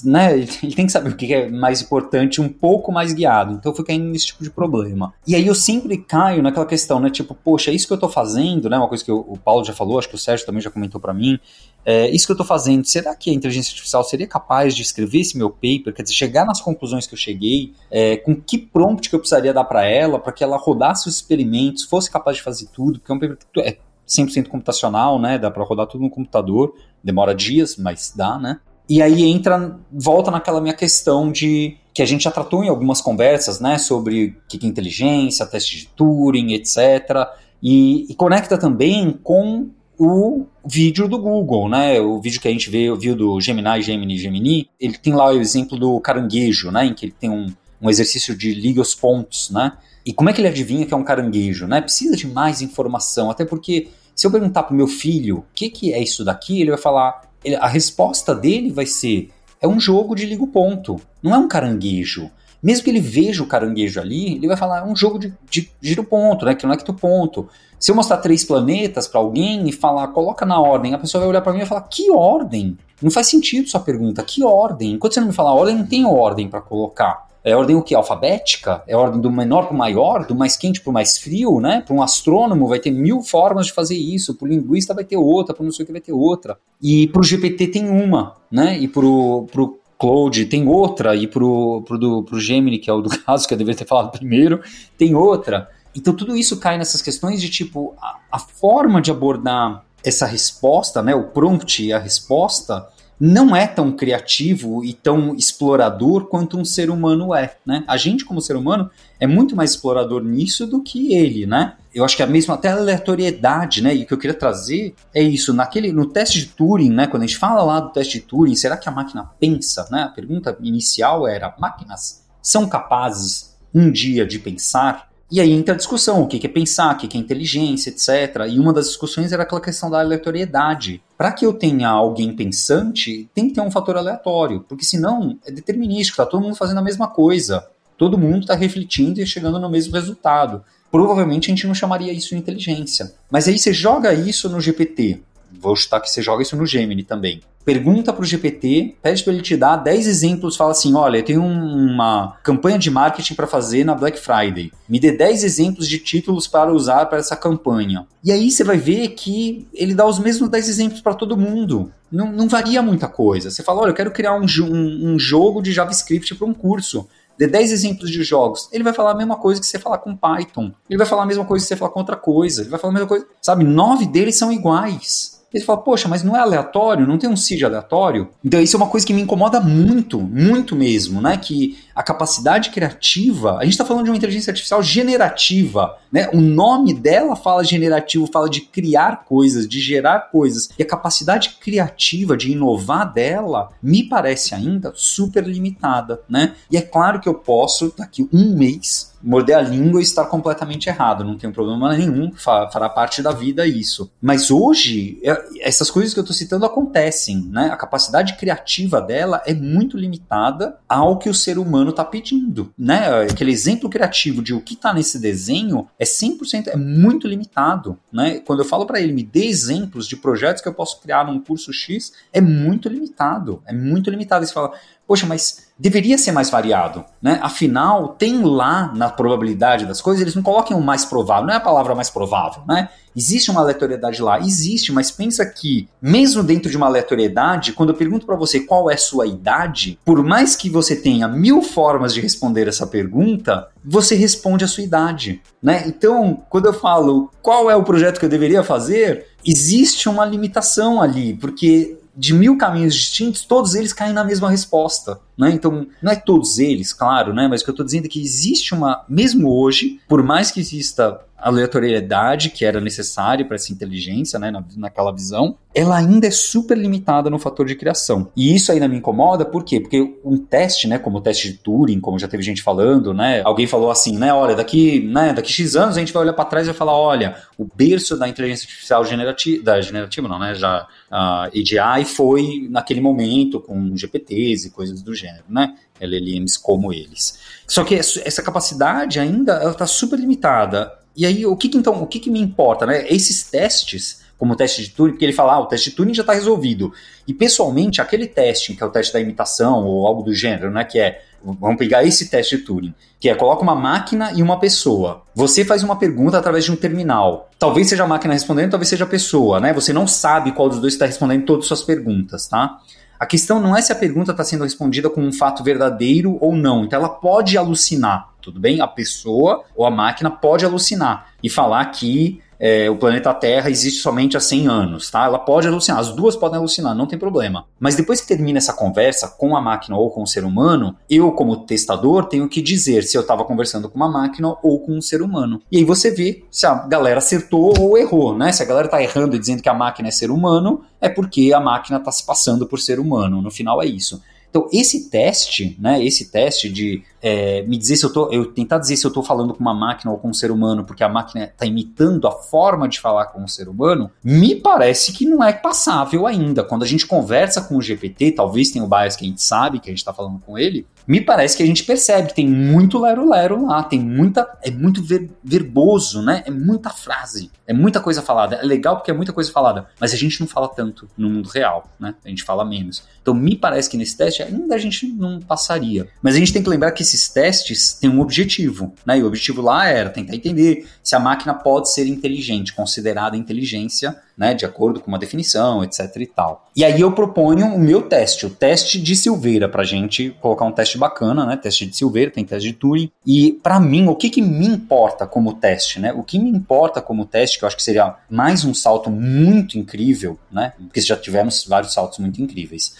né, ele tem que saber o que é mais importante, um pouco mais guiado. Então eu fui caindo nesse tipo de problema. E aí eu sempre caio naquela questão, né, tipo, poxa, é isso que eu estou fazendo, né, uma coisa que o Paulo já falou, acho que o Sérgio também já comentou para mim, é, isso que eu estou fazendo, será que a inteligência artificial seria capaz de escrever esse meu paper, quer dizer, chegar nas conclusões que eu cheguei, é, com que prompt que eu precisaria dar para ela, para que ela rodasse os experimentos, fosse capaz de fazer tudo, porque é um paper é 100% computacional, né? Dá para rodar tudo no computador, demora dias, mas dá, né? E aí entra, volta naquela minha questão de que a gente já tratou em algumas conversas, né, sobre o que é inteligência, teste de Turing, etc. E, e, conecta também com o vídeo do Google, né? O vídeo que a gente vê, viu do Gemini, Gemini, Gemini, ele tem lá o exemplo do caranguejo, né? Em que ele tem um, um exercício de liga os pontos, né? E como é que ele adivinha que é um caranguejo, né? Precisa de mais informação, até porque se eu perguntar pro meu filho o que, que é isso daqui, ele vai falar. Ele, a resposta dele vai ser: é um jogo de ligo ponto, não é um caranguejo. Mesmo que ele veja o caranguejo ali, ele vai falar: é um jogo de, de giro ponto, né? Que não é que tu ponto. Se eu mostrar três planetas para alguém e falar, coloca na ordem, a pessoa vai olhar para mim e falar: que ordem? Não faz sentido sua pergunta, que ordem? Enquanto você não me falar ordem, não tem ordem para colocar. É ordem o que? Alfabética? É ordem do menor para o maior, do mais quente para o mais frio, né? Para um astrônomo vai ter mil formas de fazer isso, para o linguista vai ter outra, para não sei o que vai ter outra. E para o GPT tem uma, né? E para o Cloud tem outra, e para o pro, pro Gemini, que é o do caso que eu deveria ter falado primeiro, tem outra. Então tudo isso cai nessas questões de tipo, a, a forma de abordar essa resposta, né? O prompt e a resposta não é tão criativo e tão explorador quanto um ser humano é, né? A gente como ser humano é muito mais explorador nisso do que ele, né? Eu acho que a mesma até a aleatoriedade, né? E o que eu queria trazer é isso, naquele no teste de Turing, né, quando a gente fala lá do teste de Turing, será que a máquina pensa, né? A pergunta inicial era: máquinas são capazes um dia de pensar? E aí entra a discussão, o que é pensar, o que é inteligência, etc. E uma das discussões era aquela questão da aleatoriedade. Para que eu tenha alguém pensante, tem que ter um fator aleatório, porque senão é determinístico, está todo mundo fazendo a mesma coisa. Todo mundo está refletindo e chegando no mesmo resultado. Provavelmente a gente não chamaria isso de inteligência. Mas aí você joga isso no GPT. Vou chutar que você joga isso no Gemini também pergunta para o GPT, pede para ele te dar 10 exemplos, fala assim: olha, eu tenho uma campanha de marketing para fazer na Black Friday. Me dê 10 exemplos de títulos para usar para essa campanha. E aí você vai ver que ele dá os mesmos 10 exemplos para todo mundo. Não, não, varia muita coisa. Você fala: olha, eu quero criar um, um, um jogo de JavaScript para um curso. Dê 10 exemplos de jogos. Ele vai falar a mesma coisa que você falar com Python. Ele vai falar a mesma coisa que você falar com outra coisa. Ele vai falar a mesma coisa. Sabe, nove deles são iguais. E você fala, poxa, mas não é aleatório? Não tem um seed aleatório? Então isso é uma coisa que me incomoda muito, muito mesmo, né? Que a capacidade criativa, a gente está falando de uma inteligência artificial generativa, né? O nome dela fala generativo, fala de criar coisas, de gerar coisas. E a capacidade criativa de inovar dela me parece ainda super limitada, né? E é claro que eu posso, daqui um mês, morder a língua e estar completamente errado. Não tem problema nenhum, fará parte da vida isso. Mas hoje, é, essas coisas que eu estou citando acontecem, né? A capacidade criativa dela é muito limitada ao que o ser humano está pedindo, né? Aquele exemplo criativo de o que está nesse desenho é 100%, é muito limitado, né? Quando eu falo para ele, me dê exemplos de projetos que eu posso criar num curso X, é muito limitado, é muito limitado. Você fala, poxa, mas deveria ser mais variado, né? Afinal, tem lá na probabilidade das coisas, eles não colocam o mais provável, não é a palavra mais provável, né? Existe uma aleatoriedade lá, existe, mas pensa que mesmo dentro de uma aleatoriedade, quando eu pergunto para você qual é sua idade, por mais que você tenha mil formas de responder essa pergunta, você responde a sua idade, né? Então, quando eu falo qual é o projeto que eu deveria fazer, existe uma limitação ali, porque de mil caminhos distintos, todos eles caem na mesma resposta. Né? Então, não é todos eles, claro, né? mas o que eu estou dizendo é que existe uma, mesmo hoje, por mais que exista aleatoriedade que era necessária para essa inteligência, né, na, naquela visão, ela ainda é super limitada no fator de criação. E isso ainda me incomoda, por quê? Porque um teste, né, como o teste de Turing, como já teve gente falando, né, alguém falou assim, né, olha, daqui, né, daqui X anos a gente vai olhar para trás e vai falar, olha, o berço da inteligência artificial generativa, da generativa não, né, já a AGI foi naquele momento com GPTs e coisas do gênero, né, LLMs como eles. Só que essa capacidade ainda está super limitada. E aí, o que, que então, o que, que me importa, né? Esses testes, como o teste de Turing, porque ele fala, ah, o teste de Turing já está resolvido. E pessoalmente, aquele teste, que é o teste da imitação ou algo do gênero, né? Que é, vamos pegar esse teste de Turing, que é coloca uma máquina e uma pessoa. Você faz uma pergunta através de um terminal. Talvez seja a máquina respondendo, talvez seja a pessoa, né? Você não sabe qual dos dois está respondendo todas as suas perguntas, tá? A questão não é se a pergunta está sendo respondida com um fato verdadeiro ou não. Então ela pode alucinar, tudo bem? A pessoa ou a máquina pode alucinar e falar que é, o planeta Terra existe somente há 100 anos, tá? Ela pode alucinar, as duas podem alucinar, não tem problema. Mas depois que termina essa conversa com a máquina ou com o ser humano, eu, como testador, tenho que dizer se eu estava conversando com uma máquina ou com um ser humano. E aí você vê se a galera acertou ou errou, né? Se a galera está errando e dizendo que a máquina é ser humano, é porque a máquina está se passando por ser humano. No final é isso. Então, esse teste, né, esse teste de é, me dizer se eu tô, eu tentar dizer se eu estou falando com uma máquina ou com um ser humano, porque a máquina está imitando a forma de falar com um ser humano, me parece que não é passável ainda. Quando a gente conversa com o GPT, talvez tenha o bias que a gente sabe que a gente está falando com ele, me parece que a gente percebe que tem muito lero-lero lá, tem muita, é muito ver, verboso, né? É muita frase, é muita coisa falada. É legal porque é muita coisa falada, mas a gente não fala tanto no mundo real, né? A gente fala menos. Então me parece que nesse teste ainda a gente não passaria. Mas a gente tem que lembrar que esses testes têm um objetivo, né? E o objetivo lá era tentar entender se a máquina pode ser inteligente, considerada inteligência né, de acordo com uma definição, etc e tal. E aí eu proponho o meu teste, o teste de Silveira, pra gente colocar um teste bacana, né, teste de Silveira, tem teste de Turing, e para mim, o que que me importa como teste, né, o que me importa como teste, que eu acho que seria mais um salto muito incrível, né, porque já tivemos vários saltos muito incríveis,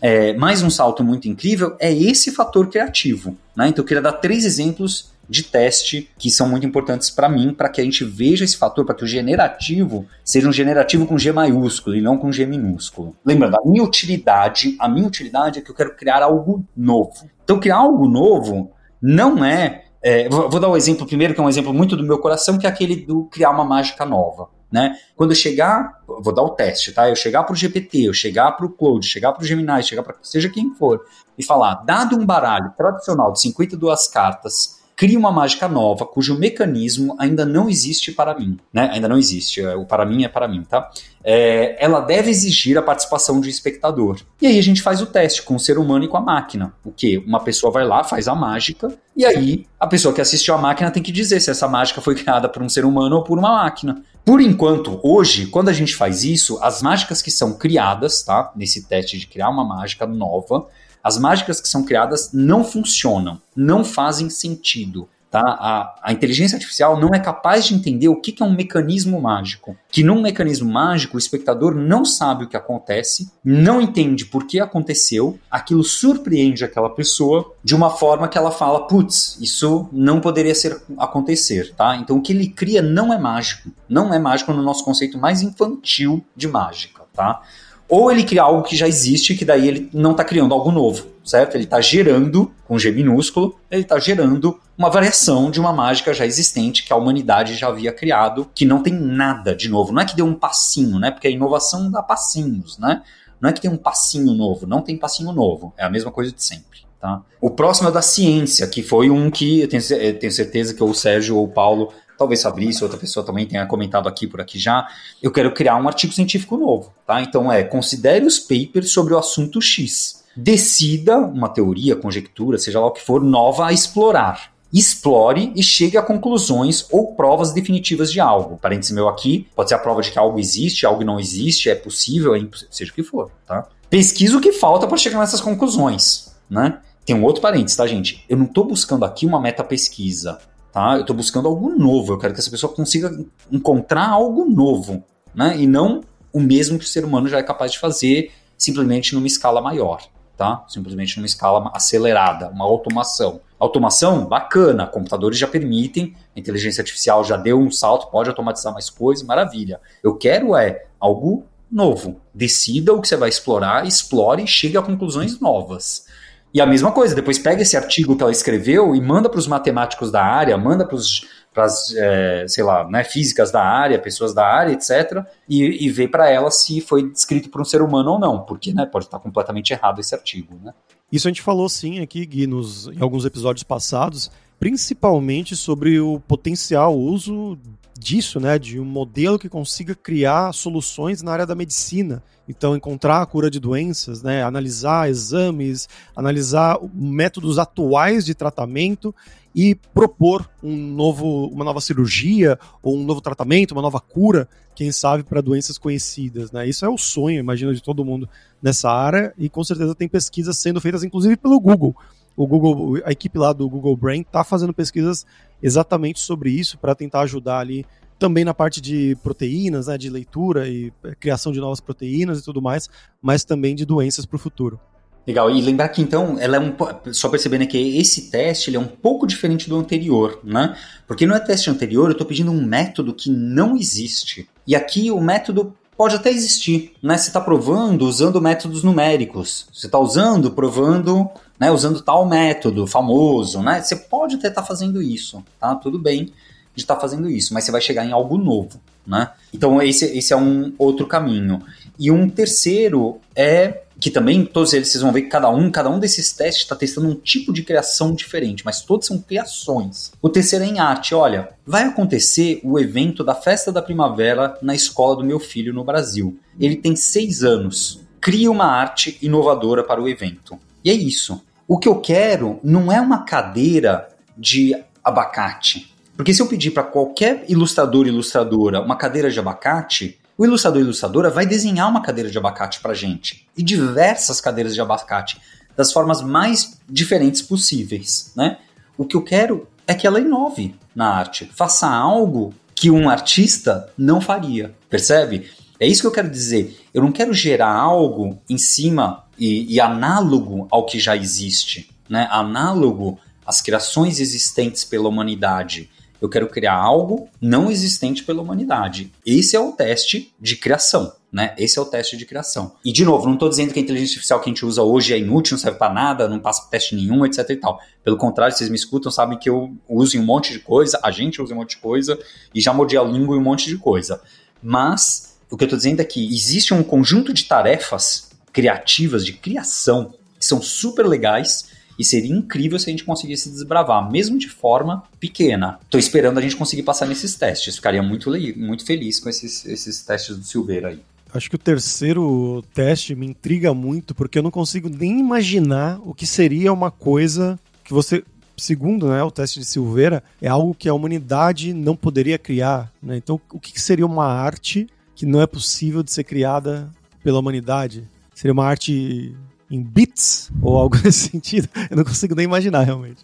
é, mais um salto muito incrível é esse fator criativo, né, então eu queria dar três exemplos de teste que são muito importantes para mim, para que a gente veja esse fator, para que o generativo seja um generativo com G maiúsculo e não com G minúsculo. Lembrando, a minha utilidade, a minha utilidade é que eu quero criar algo novo. Então, criar algo novo não é, é vou, vou dar um exemplo primeiro, que é um exemplo muito do meu coração, que é aquele do criar uma mágica nova. Né? Quando eu chegar, vou dar o teste, tá? Eu chegar para o GPT, eu chegar para o Cloud, chegar para o Gemini, chegar para seja quem for, e falar, dado um baralho tradicional de 52 cartas, cria uma mágica nova cujo mecanismo ainda não existe para mim, né? Ainda não existe, é, o para mim é para mim, tá? É, ela deve exigir a participação de espectador. E aí a gente faz o teste com o ser humano e com a máquina. O que? Uma pessoa vai lá, faz a mágica, e aí a pessoa que assistiu a máquina tem que dizer se essa mágica foi criada por um ser humano ou por uma máquina. Por enquanto, hoje, quando a gente faz isso, as mágicas que são criadas, tá? Nesse teste de criar uma mágica nova, as mágicas que são criadas não funcionam, não fazem sentido. Tá? A, a, inteligência artificial não é capaz de entender o que, que, é um mecanismo mágico. Que num mecanismo mágico o espectador não sabe o que acontece, não entende por que aconteceu, aquilo surpreende aquela pessoa de uma forma que ela fala, putz, isso não poderia ser acontecer, tá? Então o que ele cria não é mágico, não é mágico no nosso conceito mais infantil de mágica, tá? Ou ele cria algo que já existe, que daí ele não está criando algo novo, certo? Ele está gerando, com G minúsculo, ele está gerando uma variação de uma mágica já existente que a humanidade já havia criado, que não tem nada de novo. Não é que deu um passinho, né? Porque a inovação dá passinhos, né? Não é que tem um passinho novo, não tem passinho novo. É a mesma coisa de sempre. Tá? O próximo é o da ciência, que foi um que eu tenho, certeza que o Sérgio ou o Paulo talvez Fabrício, outra pessoa também tenha comentado aqui por aqui já, eu quero criar um artigo científico novo, tá? Então é, considere os papers sobre o assunto X. Decida uma teoria, conjectura, seja lá o que for, nova a explorar. Explore e chegue a conclusões ou provas definitivas de algo. Parênteses meu aqui, pode ser a prova de que algo existe, algo não existe, é possível, é impossível, seja o que for, tá? Pesquisa o que falta para chegar nessas conclusões, né? Tem um outro parênteses, tá, gente? Eu não estou buscando aqui uma meta pesquisa tá? Eu estou buscando algo novo, eu quero que essa pessoa consiga encontrar algo novo, né? E não o mesmo que o ser humano já é capaz de fazer simplesmente numa escala maior, tá? Simplesmente numa escala acelerada, uma automação. Automação, bacana, computadores já permitem, a inteligência artificial já deu um salto, pode automatizar mais coisas, maravilha. Eu quero é algo novo. Decida o que você vai explorar, explore e chegue a conclusões novas. E a mesma coisa, depois pega esse artigo que ela escreveu e manda para os matemáticos da área, manda para as, é, sei lá, né, físicas da área, pessoas da área, etc., e, e vê para ela se foi escrito por um ser humano ou não, porque né, pode estar completamente errado esse artigo. Né? Isso a gente falou sim aqui, Gui, nos, em alguns episódios passados, principalmente sobre o potencial uso disso, né, de um modelo que consiga criar soluções na área da medicina. Então, encontrar a cura de doenças, né, analisar exames, analisar métodos atuais de tratamento e propor um novo, uma nova cirurgia ou um novo tratamento, uma nova cura, quem sabe, para doenças conhecidas. Né? Isso é o sonho, imagino, de todo mundo nessa área e com certeza tem pesquisas sendo feitas, inclusive pelo Google o Google, a equipe lá do Google Brain está fazendo pesquisas exatamente sobre isso para tentar ajudar ali também na parte de proteínas, né, de leitura e eh, criação de novas proteínas e tudo mais, mas também de doenças para o futuro. Legal, e lembrar que então, ela é um, só percebendo que esse teste ele é um pouco diferente do anterior, né? Porque no teste anterior eu estou pedindo um método que não existe. E aqui o método pode até existir, né? Você está provando usando métodos numéricos. Você está usando, provando né, usando tal método famoso, né? Você pode até estar tá fazendo isso, tá? Tudo bem de estar tá fazendo isso, mas você vai chegar em algo novo, né? Então esse, esse é um outro caminho. E um terceiro é que também todos eles vocês vão ver que cada um, cada um desses testes está testando um tipo de criação diferente, mas todos são criações. O terceiro é em arte, olha, vai acontecer o evento da festa da primavera na escola do meu filho no Brasil. Ele tem seis anos. Cria uma arte inovadora para o evento. E é isso. O que eu quero não é uma cadeira de abacate. Porque se eu pedir para qualquer ilustrador ilustradora uma cadeira de abacate, o ilustrador ilustradora vai desenhar uma cadeira de abacate para gente. E diversas cadeiras de abacate, das formas mais diferentes possíveis, né? O que eu quero é que ela inove na arte. Faça algo que um artista não faria, percebe? É isso que eu quero dizer. Eu não quero gerar algo em cima e, e análogo ao que já existe, né? Análogo às criações existentes pela humanidade. Eu quero criar algo não existente pela humanidade. Esse é o teste de criação. Né? Esse é o teste de criação. E, de novo, não estou dizendo que a inteligência artificial que a gente usa hoje é inútil, não serve para nada, não passa teste nenhum, etc e tal. Pelo contrário, vocês me escutam, sabem que eu uso um monte de coisa, a gente usa um monte de coisa, e já modi a língua em um monte de coisa. Mas, o que eu estou dizendo é que existe um conjunto de tarefas criativas, de criação, que são super legais, e seria incrível se a gente conseguisse desbravar, mesmo de forma pequena. Estou esperando a gente conseguir passar nesses testes. Ficaria muito, muito feliz com esses, esses testes do Silveira aí. Acho que o terceiro teste me intriga muito, porque eu não consigo nem imaginar o que seria uma coisa que você. Segundo né, o teste de Silveira, é algo que a humanidade não poderia criar. Né? Então, o que seria uma arte que não é possível de ser criada pela humanidade? Seria uma arte em bits ou algo nesse sentido? Eu não consigo nem imaginar realmente.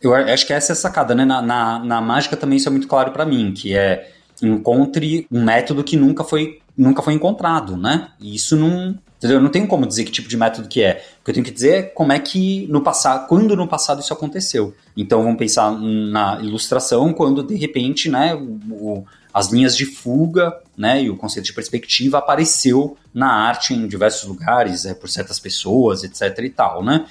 Eu acho que essa é a sacada, né? Na, na, na mágica também isso é muito claro para mim, que é encontre um método que nunca foi, nunca foi encontrado, né? E isso não, entendeu? Eu não tenho como dizer que tipo de método que é. O que eu tenho que dizer é como é que no passado, quando no passado isso aconteceu. Então vamos pensar na ilustração, quando de repente, né, o, as linhas de fuga, né, e o conceito de perspectiva apareceu na arte em diversos lugares, é, por certas pessoas, etc e tal, né?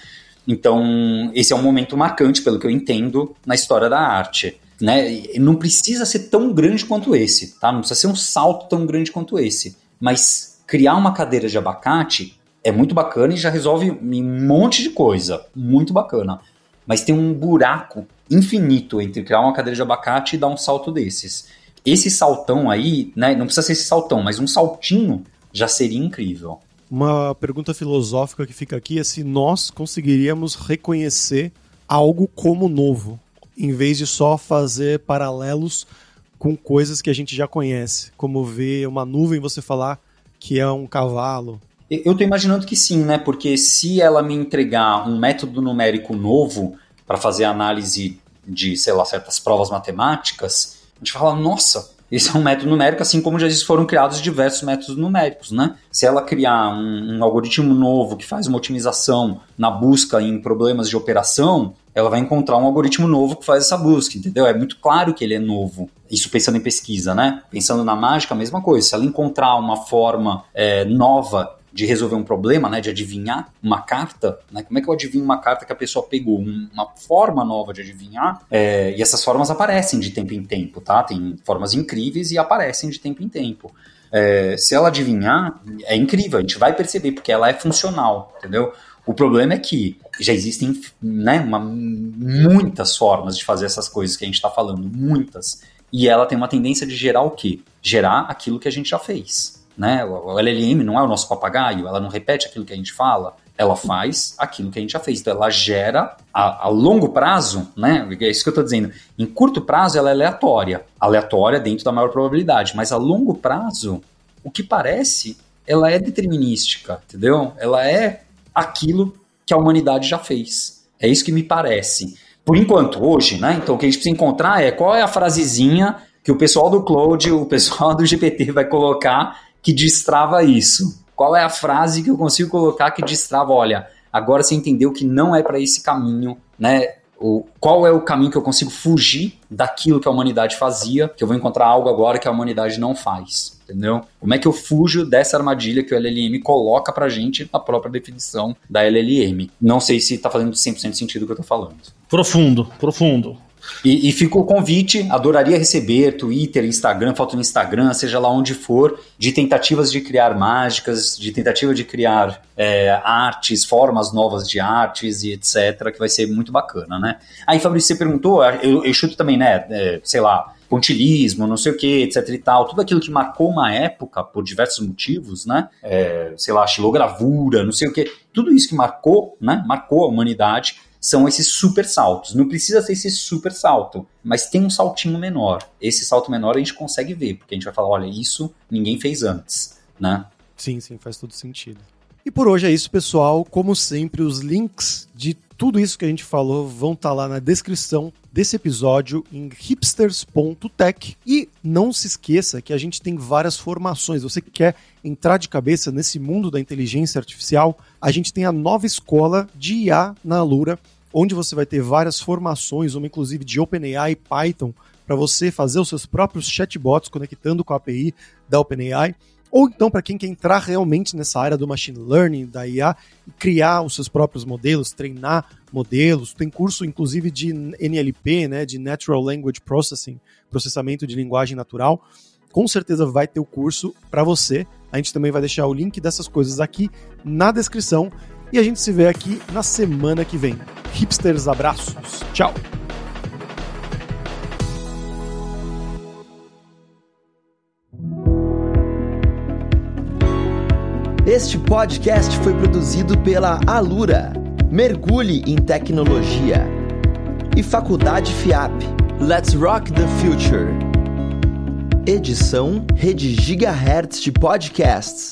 Então, esse é um momento marcante, pelo que eu entendo, na história da arte né? Não precisa ser tão grande quanto esse, tá? Não precisa ser um salto tão grande quanto esse. Mas criar uma cadeira de abacate é muito bacana e já resolve um monte de coisa. Muito bacana. Mas tem um buraco infinito entre criar uma cadeira de abacate e dar um salto desses. Esse saltão aí, né? Não precisa ser esse saltão, mas um saltinho já seria incrível. Uma pergunta filosófica que fica aqui é se nós conseguiríamos reconhecer algo como novo em vez de só fazer paralelos com coisas que a gente já conhece, como ver uma nuvem você falar que é um cavalo. Eu estou imaginando que sim, né? Porque se ela me entregar um método numérico novo para fazer análise de, sei lá, certas provas matemáticas, a gente fala, nossa, esse é um método numérico, assim como já foram criados diversos métodos numéricos, né? Se ela criar um, um, algoritmo novo que faz uma otimização na busca em problemas de operação, ela vai encontrar um algoritmo novo que faz essa busca, entendeu? É muito claro que ele é novo. Isso pensando em pesquisa, né? Pensando na mágica, a mesma coisa. Se ela encontrar uma forma é, nova de resolver um problema, né, de adivinhar uma carta, né, como é que eu adivinho uma carta que a pessoa pegou? Uma forma nova de adivinhar, é, e essas formas aparecem de tempo em tempo, tá? Tem formas incríveis e aparecem de tempo em tempo. É, se ela adivinhar, é incrível, a gente vai perceber, porque ela é funcional, entendeu? O problema é que já existem né, uma, muitas formas de fazer essas coisas que a gente está falando, muitas. E ela tem uma tendência de gerar o quê? Gerar aquilo que a gente já fez. Né? O LLM não é o nosso papagaio, ela não repete aquilo que a gente fala, ela faz aquilo que a gente já fez. Então ela gera a, a longo prazo, né? É isso que eu estou dizendo. Em curto prazo ela é aleatória, aleatória dentro da maior probabilidade, mas a longo prazo, o que parece, ela é determinística, entendeu? Ela é aquilo que a humanidade já fez. É isso que me parece. Por enquanto, hoje, né? Então o que a gente precisa encontrar é qual é a frasezinha que o pessoal do Cloud, o pessoal do GPT vai colocar que destrava isso? Qual é a frase que eu consigo colocar que destrava? Olha, agora você entendeu que não é para esse caminho, né? O, qual é o caminho que eu consigo fugir daquilo que a humanidade fazia, que eu vou encontrar algo agora que a humanidade não faz, entendeu? Como é que eu fujo dessa armadilha que o LLM coloca pra gente na própria definição da LLM? Não sei se tá fazendo 100% sentido o que eu tô falando. Profundo, profundo. E, e fica o convite, adoraria receber Twitter, Instagram, foto no Instagram, seja lá onde for, de tentativas de criar mágicas, de tentativa de criar é, artes, formas novas de artes e etc, que vai ser muito bacana, né? Aí, Fabrício, você perguntou, eu, eu chuto também, né, é, sei lá, pontilismo, não sei o que, etc e tal, tudo aquilo que marcou uma época por diversos motivos, né? É, sei lá, xilogravura, não sei o que, tudo isso que marcou, né? Marcou a humanidade são esses super saltos. Não precisa ser esse super salto, mas tem um saltinho menor. Esse salto menor a gente consegue ver, porque a gente vai falar, olha, isso ninguém fez antes, né? Sim, sim, faz todo sentido. E por hoje é isso, pessoal. Como sempre, os links de tudo isso que a gente falou vão estar tá lá na descrição desse episódio em hipsters.tech. E não se esqueça que a gente tem várias formações. Você que quer entrar de cabeça nesse mundo da inteligência artificial, a gente tem a nova escola de IA na Alura, onde você vai ter várias formações, uma inclusive de OpenAI e Python, para você fazer os seus próprios chatbots conectando com a API da OpenAI. Ou então, para quem quer entrar realmente nessa área do machine learning, da IA, criar os seus próprios modelos, treinar modelos. Tem curso, inclusive, de NLP, né, de Natural Language Processing, processamento de linguagem natural. Com certeza vai ter o curso para você. A gente também vai deixar o link dessas coisas aqui na descrição. E a gente se vê aqui na semana que vem. Hipsters, abraços. Tchau. Este podcast foi produzido pela Alura. Mergulhe em tecnologia. E Faculdade FIAP. Let's Rock the Future. Edição Rede Gigahertz de Podcasts.